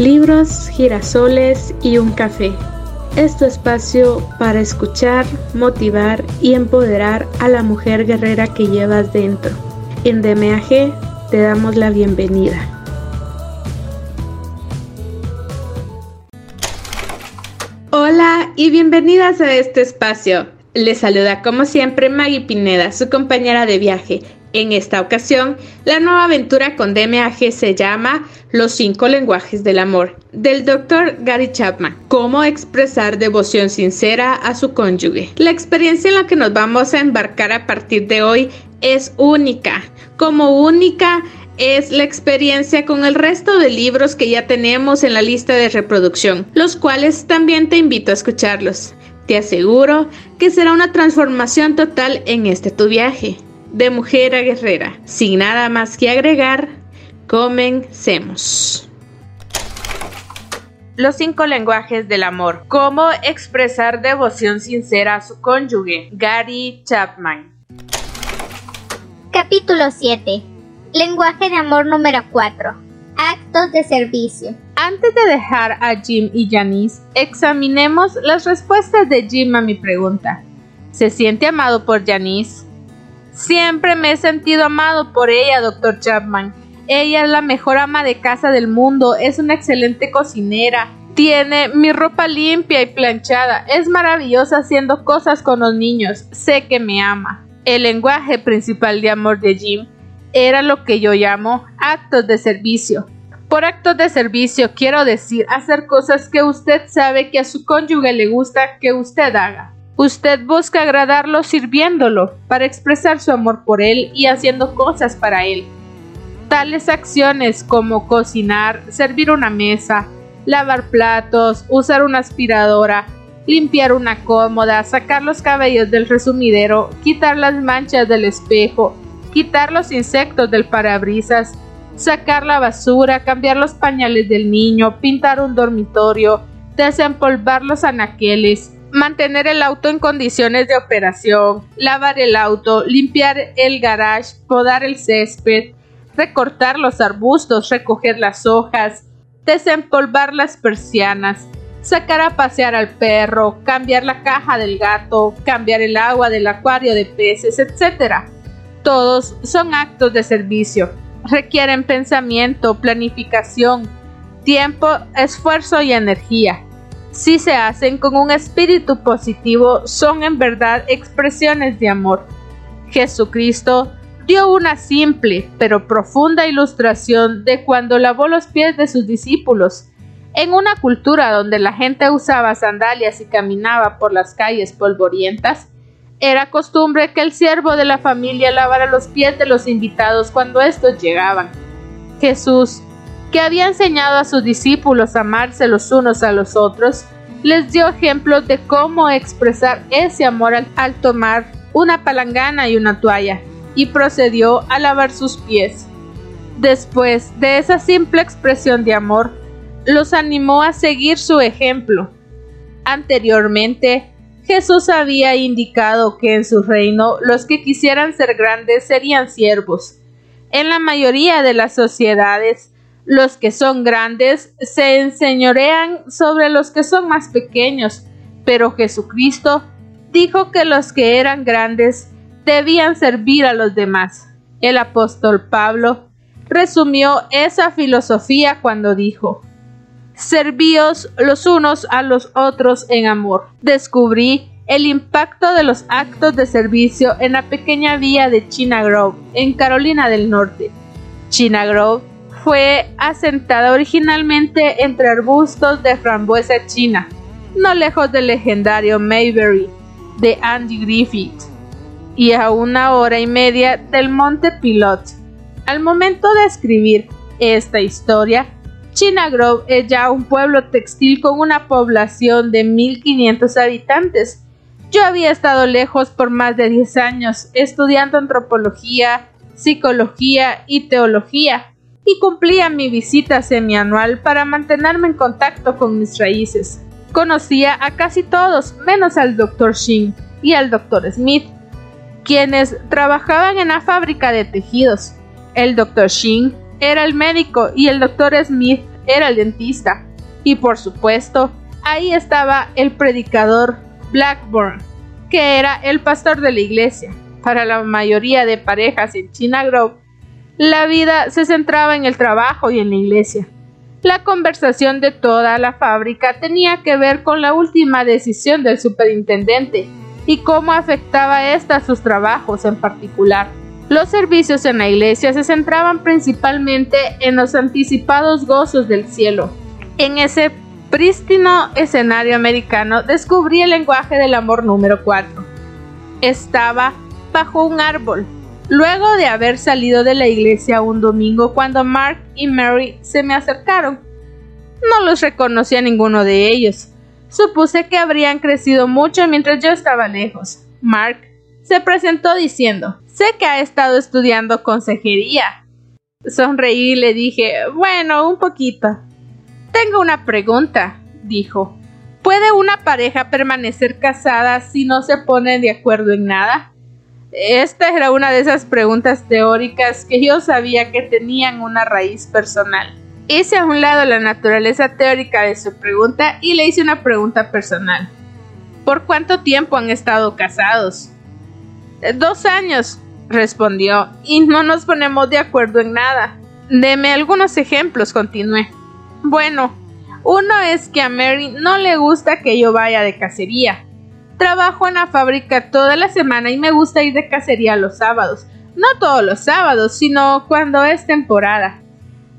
libros, girasoles y un café. Es tu espacio para escuchar, motivar y empoderar a la mujer guerrera que llevas dentro. En DMAG te damos la bienvenida. Hola y bienvenidas a este espacio. Les saluda como siempre Maggie Pineda, su compañera de viaje. En esta ocasión, la nueva aventura con DMAG se llama Los cinco lenguajes del amor, del Dr. Gary Chapman. Cómo expresar devoción sincera a su cónyuge. La experiencia en la que nos vamos a embarcar a partir de hoy es única. Como única es la experiencia con el resto de libros que ya tenemos en la lista de reproducción, los cuales también te invito a escucharlos. Te aseguro que será una transformación total en este tu viaje de mujer a guerrera. Sin nada más que agregar, comencemos. Los cinco lenguajes del amor. Cómo expresar devoción sincera a su cónyuge. Gary Chapman. Capítulo 7. Lenguaje de amor número 4. Actos de servicio. Antes de dejar a Jim y Janice, examinemos las respuestas de Jim a mi pregunta. ¿Se siente amado por Janice? Siempre me he sentido amado por ella, doctor Chapman. Ella es la mejor ama de casa del mundo, es una excelente cocinera, tiene mi ropa limpia y planchada, es maravillosa haciendo cosas con los niños, sé que me ama. El lenguaje principal de amor de Jim era lo que yo llamo actos de servicio. Por actos de servicio quiero decir hacer cosas que usted sabe que a su cónyuge le gusta que usted haga. Usted busca agradarlo sirviéndolo, para expresar su amor por él y haciendo cosas para él. Tales acciones como cocinar, servir una mesa, lavar platos, usar una aspiradora, limpiar una cómoda, sacar los cabellos del resumidero, quitar las manchas del espejo, quitar los insectos del parabrisas, sacar la basura, cambiar los pañales del niño, pintar un dormitorio, desempolvar los anaqueles, mantener el auto en condiciones de operación, lavar el auto, limpiar el garage, podar el césped, recortar los arbustos, recoger las hojas, desempolvar las persianas, sacar a pasear al perro, cambiar la caja del gato, cambiar el agua del acuario de peces, etc. Todos son actos de servicio. Requieren pensamiento, planificación, tiempo, esfuerzo y energía si se hacen con un espíritu positivo, son en verdad expresiones de amor. Jesucristo dio una simple pero profunda ilustración de cuando lavó los pies de sus discípulos. En una cultura donde la gente usaba sandalias y caminaba por las calles polvorientas, era costumbre que el siervo de la familia lavara los pies de los invitados cuando estos llegaban. Jesús que había enseñado a sus discípulos a amarse los unos a los otros, les dio ejemplos de cómo expresar ese amor al, tomar una palangana y una toalla, y procedió a lavar sus pies. Después de esa simple expresión de amor, los animó a seguir su ejemplo. Anteriormente, Jesús había indicado que en su reino los que quisieran ser grandes serían siervos. En la mayoría de las sociedades, los que son grandes se enseñorean sobre los que son más pequeños, pero Jesucristo dijo que los que eran grandes debían servir a los demás. El apóstol Pablo resumió esa filosofía cuando dijo, Servíos los unos a los otros en amor. Descubrí el impacto de los actos de servicio en la pequeña vía de China Grove, en Carolina del Norte. China Grove fue asentada originalmente entre arbustos de frambuesa china, no lejos del legendario Mayberry de Andy Griffith, y a una hora y media del Monte Pilot. Al momento de escribir esta historia, China Grove es ya un pueblo textil con una población de 1500 habitantes. Yo había estado lejos por más de 10 años estudiando antropología, psicología y teología cumplía mi visita semianual para mantenerme en contacto con mis raíces. Conocía a casi todos, menos al Dr. Shin y al Dr. Smith, quienes trabajaban en la fábrica de tejidos. El Dr. Shin era el médico y el Dr. Smith era el dentista. Y por supuesto, ahí estaba el predicador Blackburn, que era el pastor de la iglesia. Para la mayoría de parejas en China Grove, la vida se centraba en el trabajo y en la iglesia. La conversación de toda la fábrica tenía que ver con la última decisión del superintendente y cómo afectaba esta a sus trabajos en particular. Los servicios en la iglesia se centraban principalmente en los anticipados gozos del cielo. En ese prístino escenario americano descubrí el lenguaje del amor número 4. Estaba bajo un árbol, luego de haber salido de la iglesia un domingo cuando Mark y Mary se me acercaron. No los reconocí a ninguno de ellos. Supuse que habrían crecido mucho mientras yo estaba lejos. Mark se presentó diciendo Sé que ha estado estudiando consejería. Sonreí y le dije Bueno, un poquito. Tengo una pregunta, dijo. ¿Puede una pareja permanecer casada si no se ponen de acuerdo en nada? Esta era una de esas preguntas teóricas que yo sabía que tenían una raíz personal. Hice a un lado la naturaleza teórica de su pregunta y le hice una pregunta personal. ¿Por cuánto tiempo han estado casados? Dos años, respondió, y no nos ponemos de acuerdo en nada. Deme algunos ejemplos, continué. Bueno, uno es que a Mary no le gusta que yo vaya de cacería. Trabajo en la fábrica toda la semana y me gusta ir de cacería los sábados. No todos los sábados, sino cuando es temporada.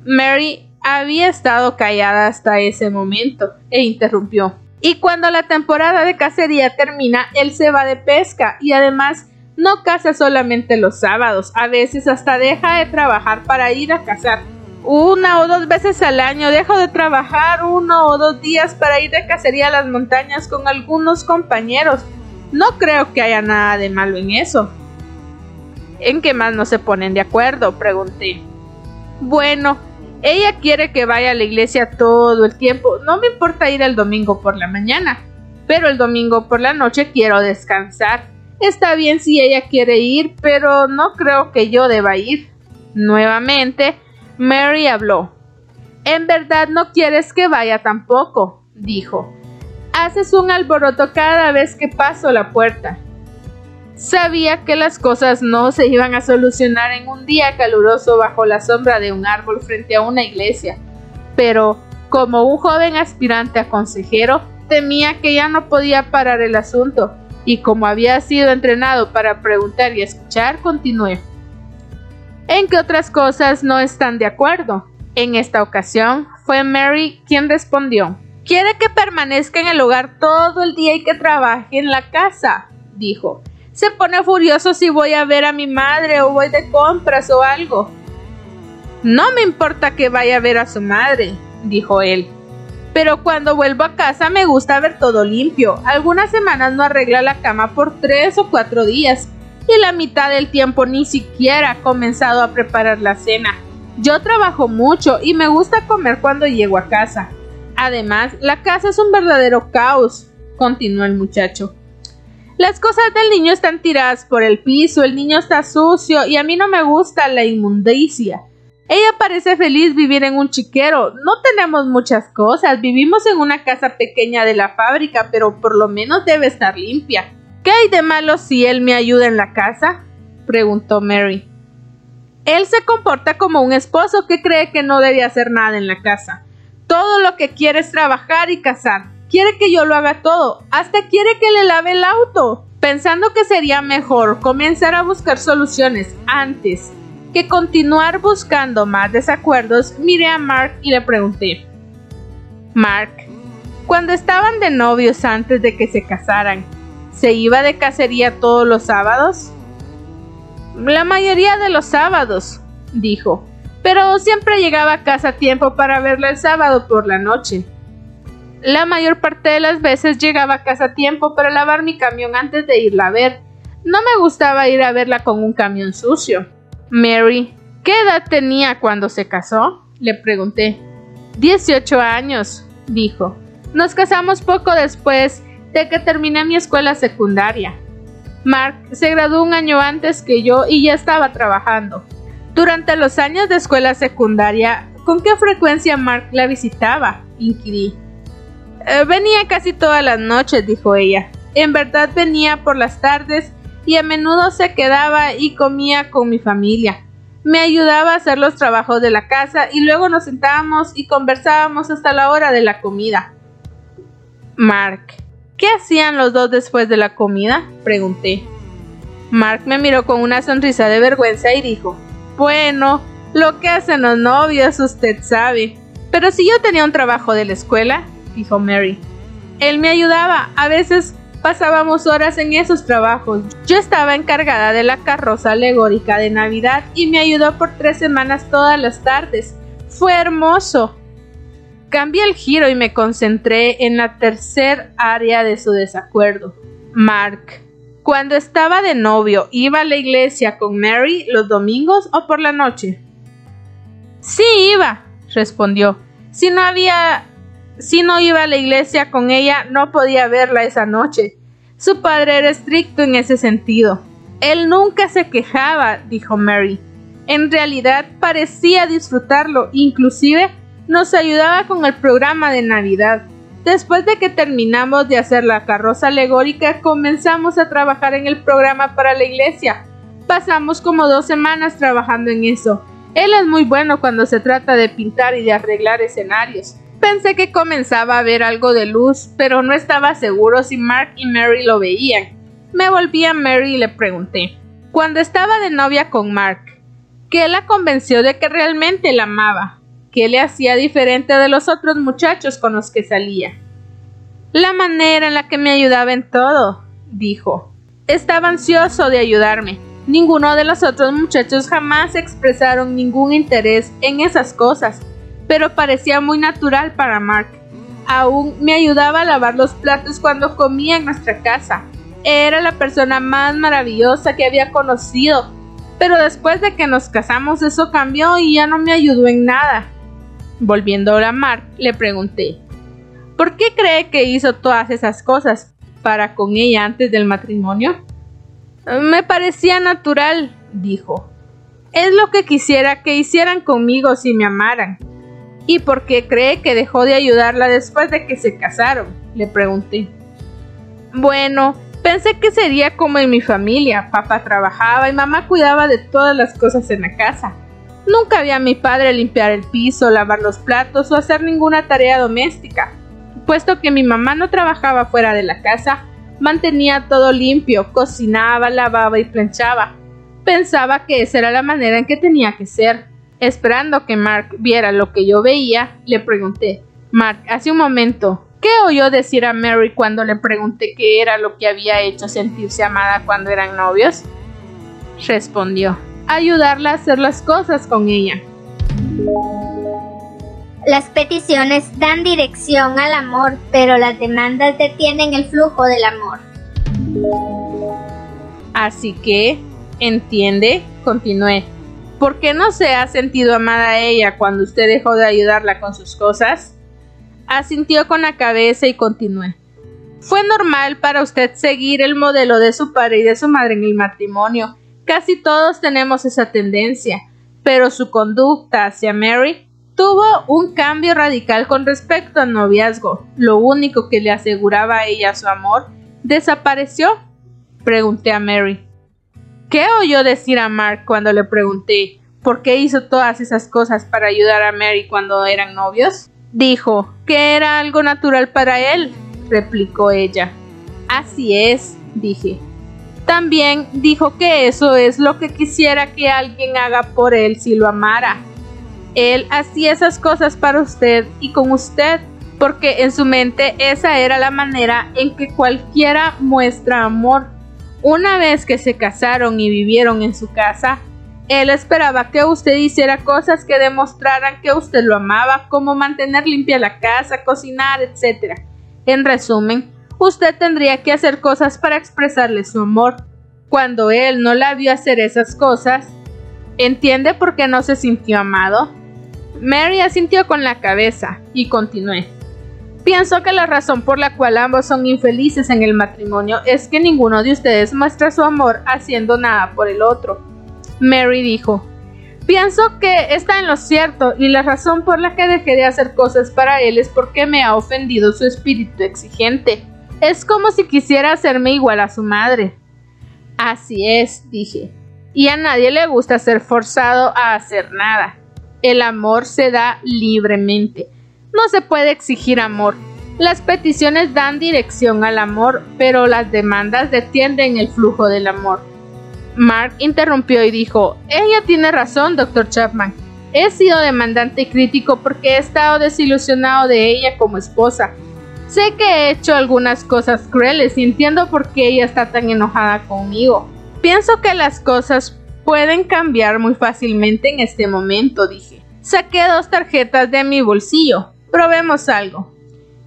Mary había estado callada hasta ese momento e interrumpió. Y cuando la temporada de cacería termina, él se va de pesca y además no caza solamente los sábados, a veces hasta deja de trabajar para ir a cazar una o dos veces al año dejo de trabajar uno o dos días para ir de cacería a las montañas con algunos compañeros. No creo que haya nada de malo en eso. ¿En qué más no se ponen de acuerdo? pregunté. Bueno, ella quiere que vaya a la iglesia todo el tiempo. No me importa ir el domingo por la mañana, pero el domingo por la noche quiero descansar. Está bien si ella quiere ir, pero no creo que yo deba ir. Nuevamente, Mary habló. En verdad no quieres que vaya tampoco, dijo. Haces un alboroto cada vez que paso la puerta. Sabía que las cosas no se iban a solucionar en un día caluroso bajo la sombra de un árbol frente a una iglesia, pero como un joven aspirante a consejero, temía que ya no podía parar el asunto, y como había sido entrenado para preguntar y escuchar, continué en que otras cosas no están de acuerdo. En esta ocasión fue Mary quien respondió. Quiere que permanezca en el hogar todo el día y que trabaje en la casa, dijo. Se pone furioso si voy a ver a mi madre o voy de compras o algo. No me importa que vaya a ver a su madre, dijo él. Pero cuando vuelvo a casa me gusta ver todo limpio. Algunas semanas no arregla la cama por tres o cuatro días y la mitad del tiempo ni siquiera ha comenzado a preparar la cena. Yo trabajo mucho y me gusta comer cuando llego a casa. Además, la casa es un verdadero caos, continuó el muchacho. Las cosas del niño están tiradas por el piso, el niño está sucio y a mí no me gusta la inmundicia. Ella parece feliz vivir en un chiquero. No tenemos muchas cosas. Vivimos en una casa pequeña de la fábrica, pero por lo menos debe estar limpia. ¿Qué hay de malo si él me ayuda en la casa? preguntó Mary. Él se comporta como un esposo que cree que no debe hacer nada en la casa. Todo lo que quiere es trabajar y cazar. Quiere que yo lo haga todo. Hasta quiere que le lave el auto. Pensando que sería mejor comenzar a buscar soluciones antes que continuar buscando más desacuerdos, miré a Mark y le pregunté. Mark, cuando estaban de novios antes de que se casaran, ¿Se iba de cacería todos los sábados? La mayoría de los sábados, dijo, pero siempre llegaba a casa a tiempo para verla el sábado por la noche. La mayor parte de las veces llegaba a casa a tiempo para lavar mi camión antes de irla a ver. No me gustaba ir a verla con un camión sucio. Mary, ¿qué edad tenía cuando se casó? Le pregunté. Dieciocho años, dijo. Nos casamos poco después de que terminé mi escuela secundaria. Mark se graduó un año antes que yo y ya estaba trabajando. Durante los años de escuela secundaria ¿con qué frecuencia Mark la visitaba? inquirí. Eh, venía casi todas las noches, dijo ella. En verdad venía por las tardes y a menudo se quedaba y comía con mi familia. Me ayudaba a hacer los trabajos de la casa y luego nos sentábamos y conversábamos hasta la hora de la comida. Mark, ¿qué hacían los dos después de la comida? pregunté. Mark me miró con una sonrisa de vergüenza y dijo, Bueno, lo que hacen los novios usted sabe. Pero si yo tenía un trabajo de la escuela, dijo Mary. Él me ayudaba, a veces Pasábamos horas en esos trabajos. Yo estaba encargada de la carroza alegórica de Navidad y me ayudó por tres semanas todas las tardes. Fue hermoso. Cambié el giro y me concentré en la tercer área de su desacuerdo. Mark. Cuando estaba de novio, ¿iba a la iglesia con Mary los domingos o por la noche? Sí, iba, respondió. Si no había si no iba a la iglesia con ella, no podía verla esa noche. Su padre era estricto en ese sentido. Él nunca se quejaba, dijo Mary. En realidad parecía disfrutarlo, inclusive nos ayudaba con el programa de Navidad. Después de que terminamos de hacer la carroza alegórica, comenzamos a trabajar en el programa para la iglesia. Pasamos como dos semanas trabajando en eso. Él es muy bueno cuando se trata de pintar y de arreglar escenarios. Pensé que comenzaba a ver algo de luz, pero no estaba seguro si Mark y Mary lo veían. Me volví a Mary y le pregunté, cuando estaba de novia con Mark, ¿qué la convenció de que realmente la amaba? ¿Qué le hacía diferente de los otros muchachos con los que salía? La manera en la que me ayudaba en todo, dijo. Estaba ansioso de ayudarme. Ninguno de los otros muchachos jamás expresaron ningún interés en esas cosas pero parecía muy natural para Mark. Aún me ayudaba a lavar los platos cuando comía en nuestra casa. Era la persona más maravillosa que había conocido, pero después de que nos casamos eso cambió y ya no me ayudó en nada. Volviendo a Mark, le pregunté, ¿por qué cree que hizo todas esas cosas para con ella antes del matrimonio? Me parecía natural, dijo. Es lo que quisiera que hicieran conmigo si me amaran. ¿Y por qué cree que dejó de ayudarla después de que se casaron? le pregunté. Bueno, pensé que sería como en mi familia. Papá trabajaba y mamá cuidaba de todas las cosas en la casa. Nunca vi a mi padre limpiar el piso, lavar los platos o hacer ninguna tarea doméstica. Puesto que mi mamá no trabajaba fuera de la casa, mantenía todo limpio, cocinaba, lavaba y planchaba. Pensaba que esa era la manera en que tenía que ser. Esperando que Mark viera lo que yo veía, le pregunté, Mark, hace un momento, ¿qué oyó decir a Mary cuando le pregunté qué era lo que había hecho sentirse amada cuando eran novios? Respondió, ayudarla a hacer las cosas con ella. Las peticiones dan dirección al amor, pero las demandas detienen el flujo del amor. Así que, ¿entiende? Continué. ¿Por qué no se ha sentido amada a ella cuando usted dejó de ayudarla con sus cosas? Asintió con la cabeza y continué. Fue normal para usted seguir el modelo de su padre y de su madre en el matrimonio. Casi todos tenemos esa tendencia, pero su conducta hacia Mary tuvo un cambio radical con respecto al noviazgo. Lo único que le aseguraba a ella su amor desapareció. Pregunté a Mary. ¿Qué oyó decir a Mark cuando le pregunté por qué hizo todas esas cosas para ayudar a Mary cuando eran novios? Dijo que era algo natural para él, replicó ella. Así es, dije. También dijo que eso es lo que quisiera que alguien haga por él si lo amara. Él hacía esas cosas para usted y con usted, porque en su mente esa era la manera en que cualquiera muestra amor una vez que se casaron y vivieron en su casa, él esperaba que usted hiciera cosas que demostraran que usted lo amaba, como mantener limpia la casa, cocinar, etc. En resumen, usted tendría que hacer cosas para expresarle su amor. Cuando él no la vio hacer esas cosas, ¿entiende por qué no se sintió amado? Mary asintió con la cabeza y continué. Pienso que la razón por la cual ambos son infelices en el matrimonio es que ninguno de ustedes muestra su amor haciendo nada por el otro. Mary dijo, Pienso que está en lo cierto y la razón por la que dejé de hacer cosas para él es porque me ha ofendido su espíritu exigente. Es como si quisiera hacerme igual a su madre. Así es, dije. Y a nadie le gusta ser forzado a hacer nada. El amor se da libremente. No se puede exigir amor. Las peticiones dan dirección al amor, pero las demandas detienden el flujo del amor. Mark interrumpió y dijo, ella tiene razón, doctor Chapman. He sido demandante y crítico porque he estado desilusionado de ella como esposa. Sé que he hecho algunas cosas crueles y entiendo por qué ella está tan enojada conmigo. Pienso que las cosas pueden cambiar muy fácilmente en este momento, dije. Saqué dos tarjetas de mi bolsillo. Probemos algo.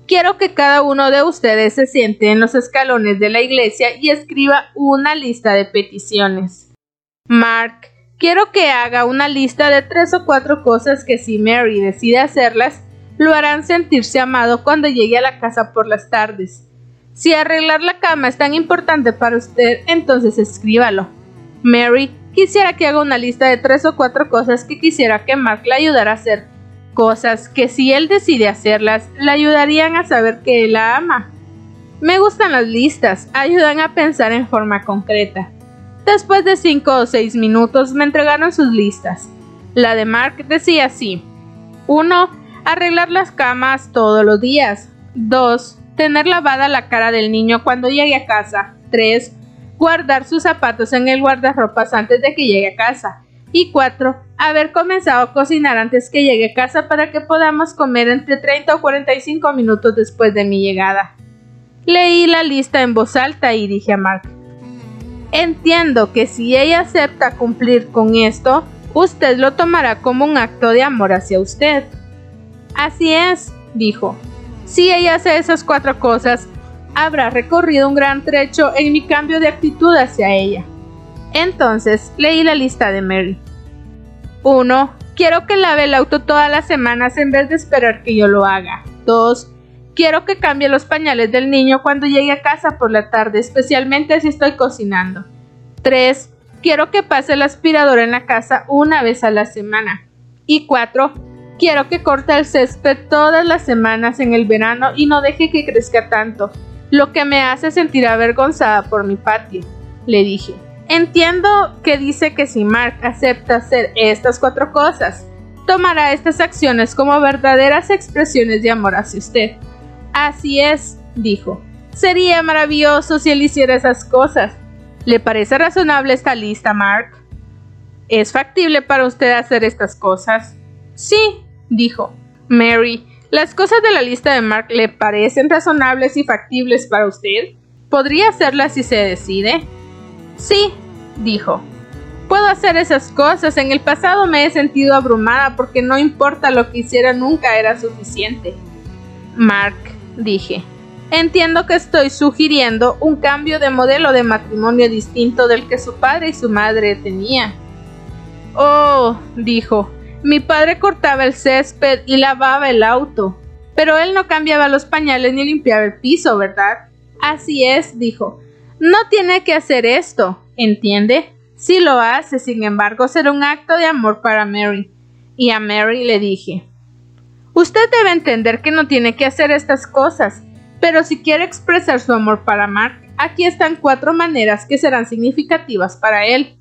Quiero que cada uno de ustedes se siente en los escalones de la iglesia y escriba una lista de peticiones. Mark, quiero que haga una lista de tres o cuatro cosas que si Mary decide hacerlas, lo harán sentirse amado cuando llegue a la casa por las tardes. Si arreglar la cama es tan importante para usted, entonces escríbalo. Mary, quisiera que haga una lista de tres o cuatro cosas que quisiera que Mark le ayudara a hacer cosas que si él decide hacerlas, le ayudarían a saber que él la ama. Me gustan las listas, ayudan a pensar en forma concreta. Después de cinco o seis minutos me entregaron sus listas. La de Mark decía así. 1. Arreglar las camas todos los días. 2. Tener lavada la cara del niño cuando llegue a casa. 3. Guardar sus zapatos en el guardarropas antes de que llegue a casa. Y 4. Haber comenzado a cocinar antes que llegue a casa para que podamos comer entre 30 o 45 minutos después de mi llegada. Leí la lista en voz alta y dije a Mark, Entiendo que si ella acepta cumplir con esto, usted lo tomará como un acto de amor hacia usted. Así es, dijo. Si ella hace esas cuatro cosas, habrá recorrido un gran trecho en mi cambio de actitud hacia ella. Entonces leí la lista de Mary. 1. Quiero que lave el auto todas las semanas en vez de esperar que yo lo haga. 2. Quiero que cambie los pañales del niño cuando llegue a casa por la tarde, especialmente si estoy cocinando. 3. Quiero que pase el aspirador en la casa una vez a la semana. Y 4. Quiero que corte el césped todas las semanas en el verano y no deje que crezca tanto, lo que me hace sentir avergonzada por mi patio, le dije. Entiendo que dice que si Mark acepta hacer estas cuatro cosas, tomará estas acciones como verdaderas expresiones de amor hacia usted. Así es, dijo. Sería maravilloso si él hiciera esas cosas. ¿Le parece razonable esta lista, Mark? ¿Es factible para usted hacer estas cosas? Sí, dijo. Mary, ¿las cosas de la lista de Mark le parecen razonables y factibles para usted? ¿Podría hacerlas si se decide? Sí, dijo. Puedo hacer esas cosas. En el pasado me he sentido abrumada porque no importa lo que hiciera nunca era suficiente. Mark, dije. Entiendo que estoy sugiriendo un cambio de modelo de matrimonio distinto del que su padre y su madre tenían. Oh, dijo, mi padre cortaba el césped y lavaba el auto, pero él no cambiaba los pañales ni limpiaba el piso, ¿verdad? Así es, dijo. No tiene que hacer esto, ¿entiende? Si lo hace, sin embargo, será un acto de amor para Mary. Y a Mary le dije, Usted debe entender que no tiene que hacer estas cosas, pero si quiere expresar su amor para Mark, aquí están cuatro maneras que serán significativas para él.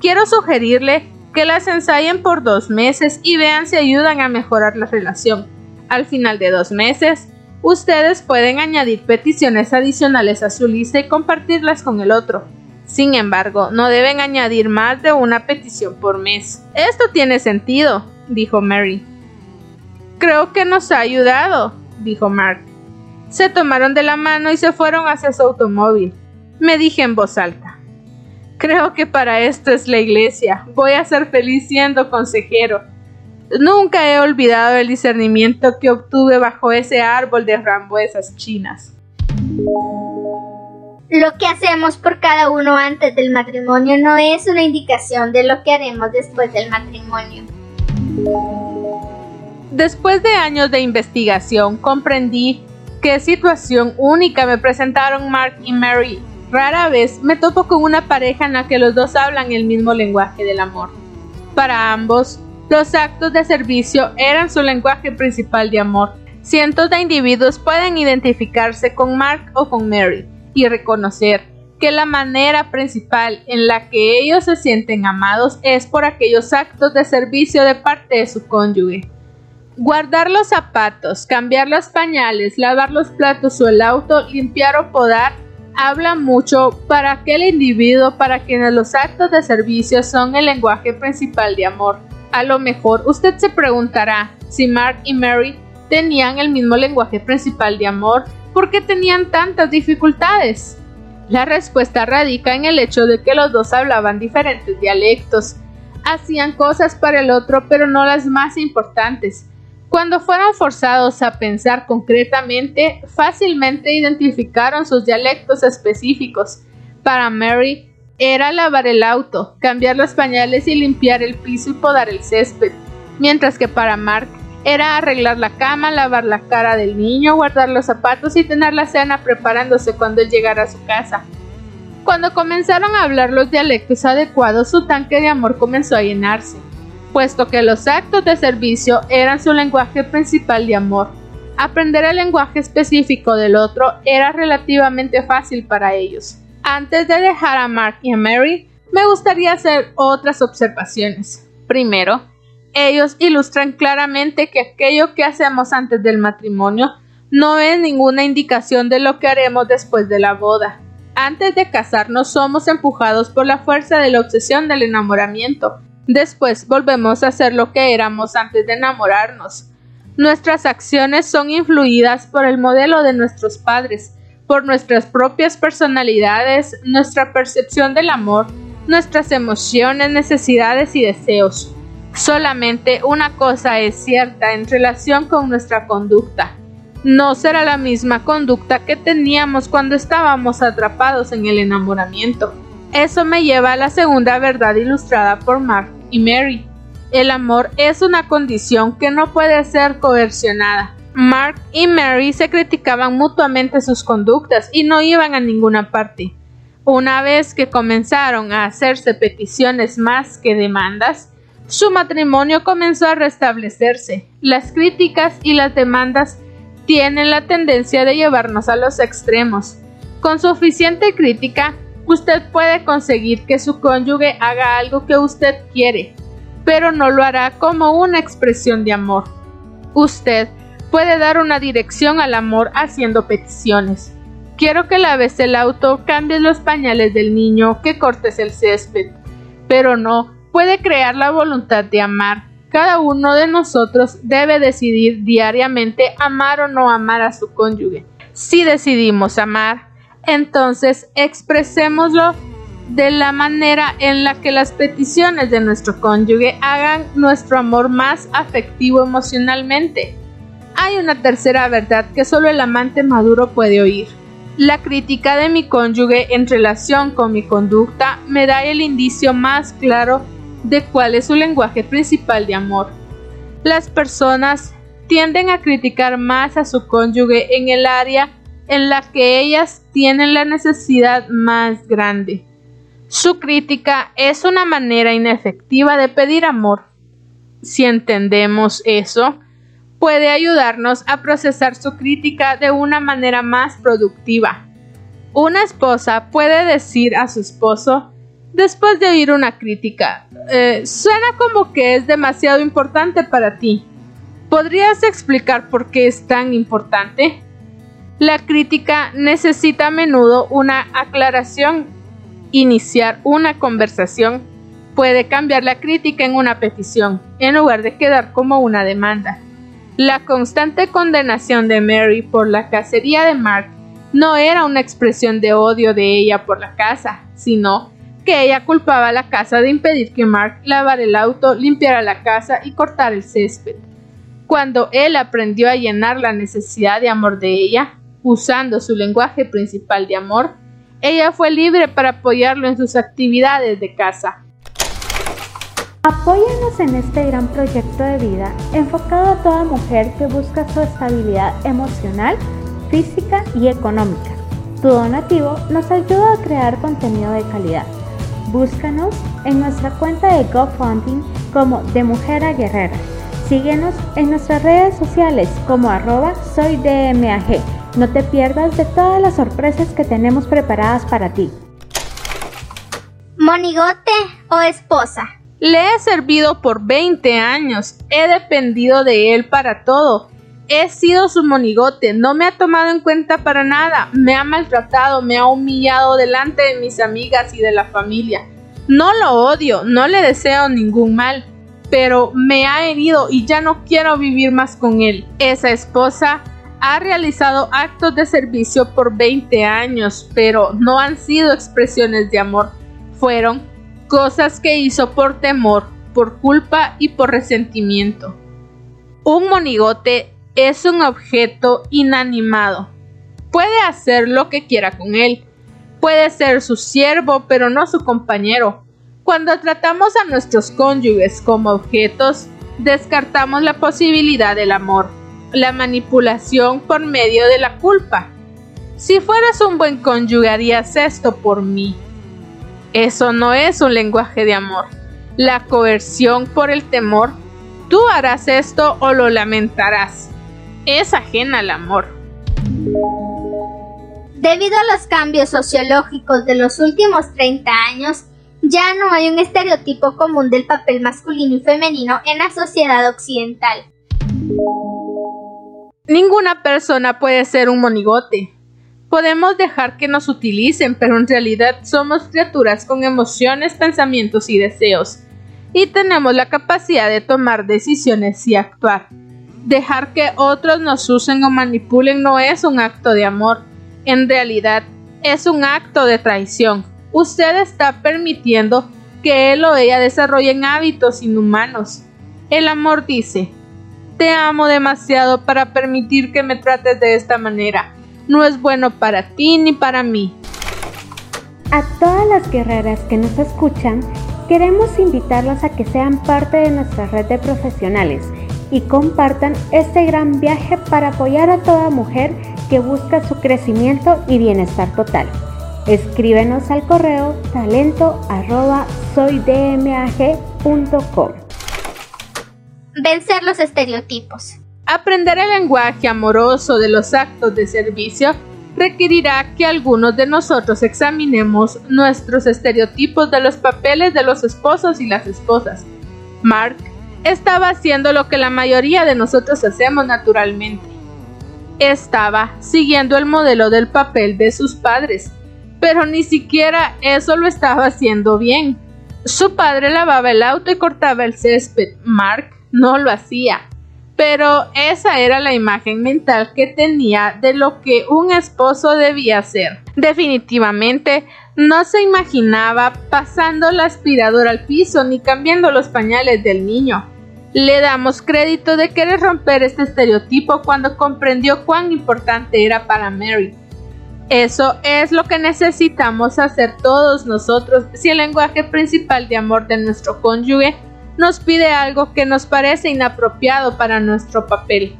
Quiero sugerirle que las ensayen por dos meses y vean si ayudan a mejorar la relación. Al final de dos meses, Ustedes pueden añadir peticiones adicionales a su lista y compartirlas con el otro. Sin embargo, no deben añadir más de una petición por mes. Esto tiene sentido, dijo Mary. Creo que nos ha ayudado, dijo Mark. Se tomaron de la mano y se fueron hacia su automóvil. Me dije en voz alta. Creo que para esto es la iglesia. Voy a ser feliz siendo consejero. Nunca he olvidado el discernimiento que obtuve bajo ese árbol de frambuesas chinas. Lo que hacemos por cada uno antes del matrimonio no es una indicación de lo que haremos después del matrimonio. Después de años de investigación, comprendí qué situación única me presentaron Mark y Mary. Rara vez me topo con una pareja en la que los dos hablan el mismo lenguaje del amor. Para ambos, los actos de servicio eran su lenguaje principal de amor. Cientos de individuos pueden identificarse con Mark o con Mary y reconocer que la manera principal en la que ellos se sienten amados es por aquellos actos de servicio de parte de su cónyuge. Guardar los zapatos, cambiar los pañales, lavar los platos o el auto, limpiar o podar, habla mucho para aquel individuo para quienes los actos de servicio son el lenguaje principal de amor. A lo mejor usted se preguntará si Mark y Mary tenían el mismo lenguaje principal de amor, ¿por qué tenían tantas dificultades? La respuesta radica en el hecho de que los dos hablaban diferentes dialectos, hacían cosas para el otro pero no las más importantes. Cuando fueron forzados a pensar concretamente, fácilmente identificaron sus dialectos específicos. Para Mary era lavar el auto, cambiar los pañales y limpiar el piso y podar el césped, mientras que para Mark era arreglar la cama, lavar la cara del niño, guardar los zapatos y tener la cena preparándose cuando él llegara a su casa. Cuando comenzaron a hablar los dialectos adecuados, su tanque de amor comenzó a llenarse, puesto que los actos de servicio eran su lenguaje principal de amor. Aprender el lenguaje específico del otro era relativamente fácil para ellos. Antes de dejar a Mark y a Mary, me gustaría hacer otras observaciones. Primero, ellos ilustran claramente que aquello que hacemos antes del matrimonio no es ninguna indicación de lo que haremos después de la boda. Antes de casarnos somos empujados por la fuerza de la obsesión del enamoramiento. Después volvemos a ser lo que éramos antes de enamorarnos. Nuestras acciones son influidas por el modelo de nuestros padres, por nuestras propias personalidades, nuestra percepción del amor, nuestras emociones, necesidades y deseos. Solamente una cosa es cierta en relación con nuestra conducta. No será la misma conducta que teníamos cuando estábamos atrapados en el enamoramiento. Eso me lleva a la segunda verdad ilustrada por Mark y Mary. El amor es una condición que no puede ser coercionada. Mark y Mary se criticaban mutuamente sus conductas y no iban a ninguna parte. Una vez que comenzaron a hacerse peticiones más que demandas, su matrimonio comenzó a restablecerse. Las críticas y las demandas tienen la tendencia de llevarnos a los extremos. Con suficiente crítica, usted puede conseguir que su cónyuge haga algo que usted quiere, pero no lo hará como una expresión de amor. Usted puede dar una dirección al amor haciendo peticiones. Quiero que laves el auto, cambies los pañales del niño, que cortes el césped. Pero no, puede crear la voluntad de amar. Cada uno de nosotros debe decidir diariamente amar o no amar a su cónyuge. Si decidimos amar, entonces expresémoslo de la manera en la que las peticiones de nuestro cónyuge hagan nuestro amor más afectivo emocionalmente. Hay una tercera verdad que solo el amante maduro puede oír. La crítica de mi cónyuge en relación con mi conducta me da el indicio más claro de cuál es su lenguaje principal de amor. Las personas tienden a criticar más a su cónyuge en el área en la que ellas tienen la necesidad más grande. Su crítica es una manera inefectiva de pedir amor. Si entendemos eso, puede ayudarnos a procesar su crítica de una manera más productiva. Una esposa puede decir a su esposo, después de oír una crítica, eh, suena como que es demasiado importante para ti. ¿Podrías explicar por qué es tan importante? La crítica necesita a menudo una aclaración. Iniciar una conversación puede cambiar la crítica en una petición, en lugar de quedar como una demanda. La constante condenación de Mary por la cacería de Mark no era una expresión de odio de ella por la casa, sino que ella culpaba a la casa de impedir que Mark lavara el auto, limpiara la casa y cortara el césped. Cuando él aprendió a llenar la necesidad de amor de ella, usando su lenguaje principal de amor, ella fue libre para apoyarlo en sus actividades de casa. Apóyanos en este gran proyecto de vida enfocado a toda mujer que busca su estabilidad emocional, física y económica. Tu donativo nos ayuda a crear contenido de calidad. Búscanos en nuestra cuenta de GoFundMe como De Mujer a Guerrera. Síguenos en nuestras redes sociales como arroba soy DMAG. No te pierdas de todas las sorpresas que tenemos preparadas para ti. ¿Monigote o esposa? Le he servido por 20 años, he dependido de él para todo. He sido su monigote, no me ha tomado en cuenta para nada, me ha maltratado, me ha humillado delante de mis amigas y de la familia. No lo odio, no le deseo ningún mal, pero me ha herido y ya no quiero vivir más con él. Esa esposa ha realizado actos de servicio por 20 años, pero no han sido expresiones de amor, fueron cosas que hizo por temor, por culpa y por resentimiento. Un monigote es un objeto inanimado. Puede hacer lo que quiera con él. Puede ser su siervo, pero no su compañero. Cuando tratamos a nuestros cónyuges como objetos, descartamos la posibilidad del amor, la manipulación por medio de la culpa. Si fueras un buen cónyuge harías esto por mí. Eso no es un lenguaje de amor. La coerción por el temor, tú harás esto o lo lamentarás. Es ajena al amor. Debido a los cambios sociológicos de los últimos 30 años, ya no hay un estereotipo común del papel masculino y femenino en la sociedad occidental. Ninguna persona puede ser un monigote. Podemos dejar que nos utilicen, pero en realidad somos criaturas con emociones, pensamientos y deseos, y tenemos la capacidad de tomar decisiones y actuar. Dejar que otros nos usen o manipulen no es un acto de amor, en realidad es un acto de traición. Usted está permitiendo que él o ella desarrollen hábitos inhumanos. El amor dice, te amo demasiado para permitir que me trates de esta manera. No es bueno para ti ni para mí. A todas las guerreras que nos escuchan, queremos invitarlas a que sean parte de nuestra red de profesionales y compartan este gran viaje para apoyar a toda mujer que busca su crecimiento y bienestar total. Escríbenos al correo talento Vencer los estereotipos. Aprender el lenguaje amoroso de los actos de servicio requerirá que algunos de nosotros examinemos nuestros estereotipos de los papeles de los esposos y las esposas. Mark estaba haciendo lo que la mayoría de nosotros hacemos naturalmente. Estaba siguiendo el modelo del papel de sus padres, pero ni siquiera eso lo estaba haciendo bien. Su padre lavaba el auto y cortaba el césped. Mark no lo hacía. Pero esa era la imagen mental que tenía de lo que un esposo debía ser. Definitivamente no se imaginaba pasando la aspiradora al piso ni cambiando los pañales del niño. Le damos crédito de querer romper este estereotipo cuando comprendió cuán importante era para Mary. Eso es lo que necesitamos hacer todos nosotros si el lenguaje principal de amor de nuestro cónyuge nos pide algo que nos parece inapropiado para nuestro papel.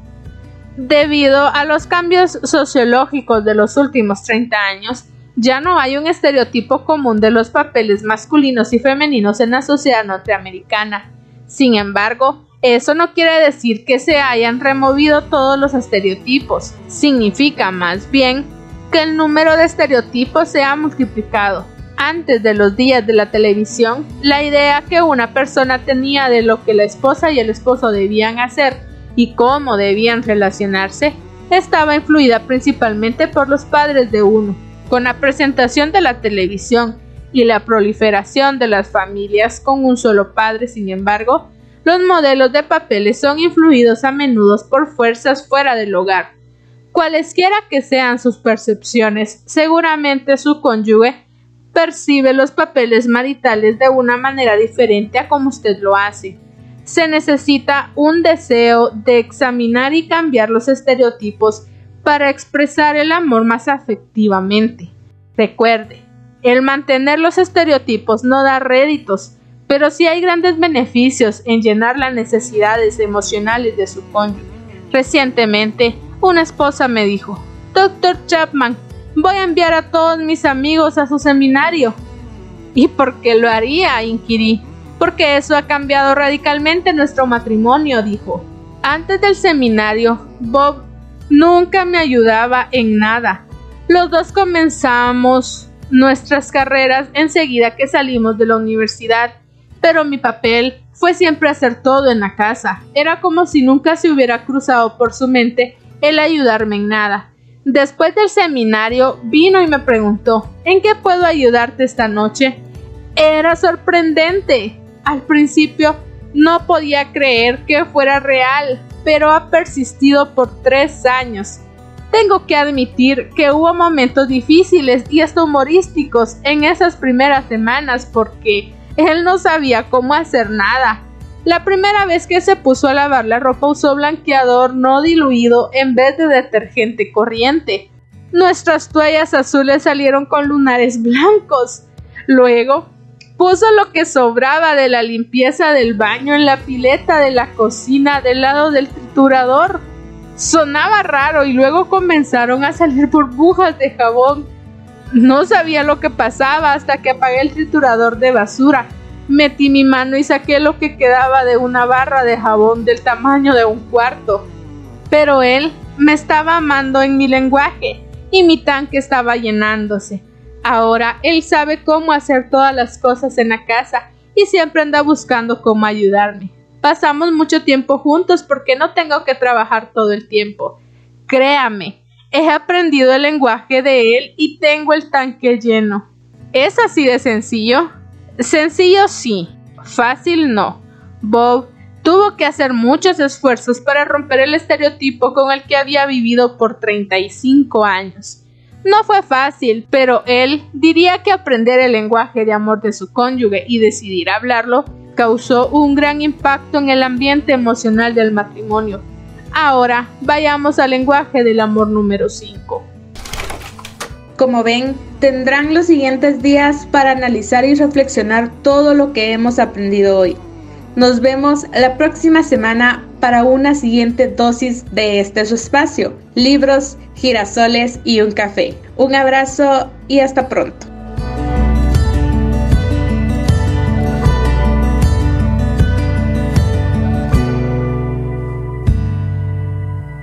Debido a los cambios sociológicos de los últimos 30 años, ya no hay un estereotipo común de los papeles masculinos y femeninos en la sociedad norteamericana. Sin embargo, eso no quiere decir que se hayan removido todos los estereotipos, significa más bien que el número de estereotipos se ha multiplicado. Antes de los días de la televisión, la idea que una persona tenía de lo que la esposa y el esposo debían hacer y cómo debían relacionarse estaba influida principalmente por los padres de uno. Con la presentación de la televisión y la proliferación de las familias con un solo padre, sin embargo, los modelos de papeles son influidos a menudo por fuerzas fuera del hogar. Cualesquiera que sean sus percepciones, seguramente su cónyuge percibe los papeles maritales de una manera diferente a como usted lo hace. Se necesita un deseo de examinar y cambiar los estereotipos para expresar el amor más afectivamente. Recuerde, el mantener los estereotipos no da réditos, pero sí hay grandes beneficios en llenar las necesidades emocionales de su cónyuge. Recientemente, una esposa me dijo, Doctor Chapman, voy a enviar a todos mis amigos a su seminario. ¿Y por qué lo haría? inquirí. porque eso ha cambiado radicalmente nuestro matrimonio, dijo. Antes del seminario, Bob nunca me ayudaba en nada. Los dos comenzamos nuestras carreras enseguida que salimos de la universidad, pero mi papel fue siempre hacer todo en la casa. Era como si nunca se hubiera cruzado por su mente el ayudarme en nada. Después del seminario vino y me preguntó ¿En qué puedo ayudarte esta noche? Era sorprendente. Al principio no podía creer que fuera real, pero ha persistido por tres años. Tengo que admitir que hubo momentos difíciles y hasta humorísticos en esas primeras semanas porque él no sabía cómo hacer nada. La primera vez que se puso a lavar la ropa usó blanqueador no diluido en vez de detergente corriente. Nuestras toallas azules salieron con lunares blancos. Luego puso lo que sobraba de la limpieza del baño en la pileta de la cocina del lado del triturador. Sonaba raro y luego comenzaron a salir burbujas de jabón. No sabía lo que pasaba hasta que apagué el triturador de basura. Metí mi mano y saqué lo que quedaba de una barra de jabón del tamaño de un cuarto. Pero él me estaba amando en mi lenguaje y mi tanque estaba llenándose. Ahora él sabe cómo hacer todas las cosas en la casa y siempre anda buscando cómo ayudarme. Pasamos mucho tiempo juntos porque no tengo que trabajar todo el tiempo. Créame, he aprendido el lenguaje de él y tengo el tanque lleno. ¿Es así de sencillo? Sencillo sí, fácil no. Bob tuvo que hacer muchos esfuerzos para romper el estereotipo con el que había vivido por 35 años. No fue fácil, pero él diría que aprender el lenguaje de amor de su cónyuge y decidir hablarlo causó un gran impacto en el ambiente emocional del matrimonio. Ahora vayamos al lenguaje del amor número 5. Como ven, tendrán los siguientes días para analizar y reflexionar todo lo que hemos aprendido hoy. Nos vemos la próxima semana para una siguiente dosis de este espacio, libros, girasoles y un café. Un abrazo y hasta pronto.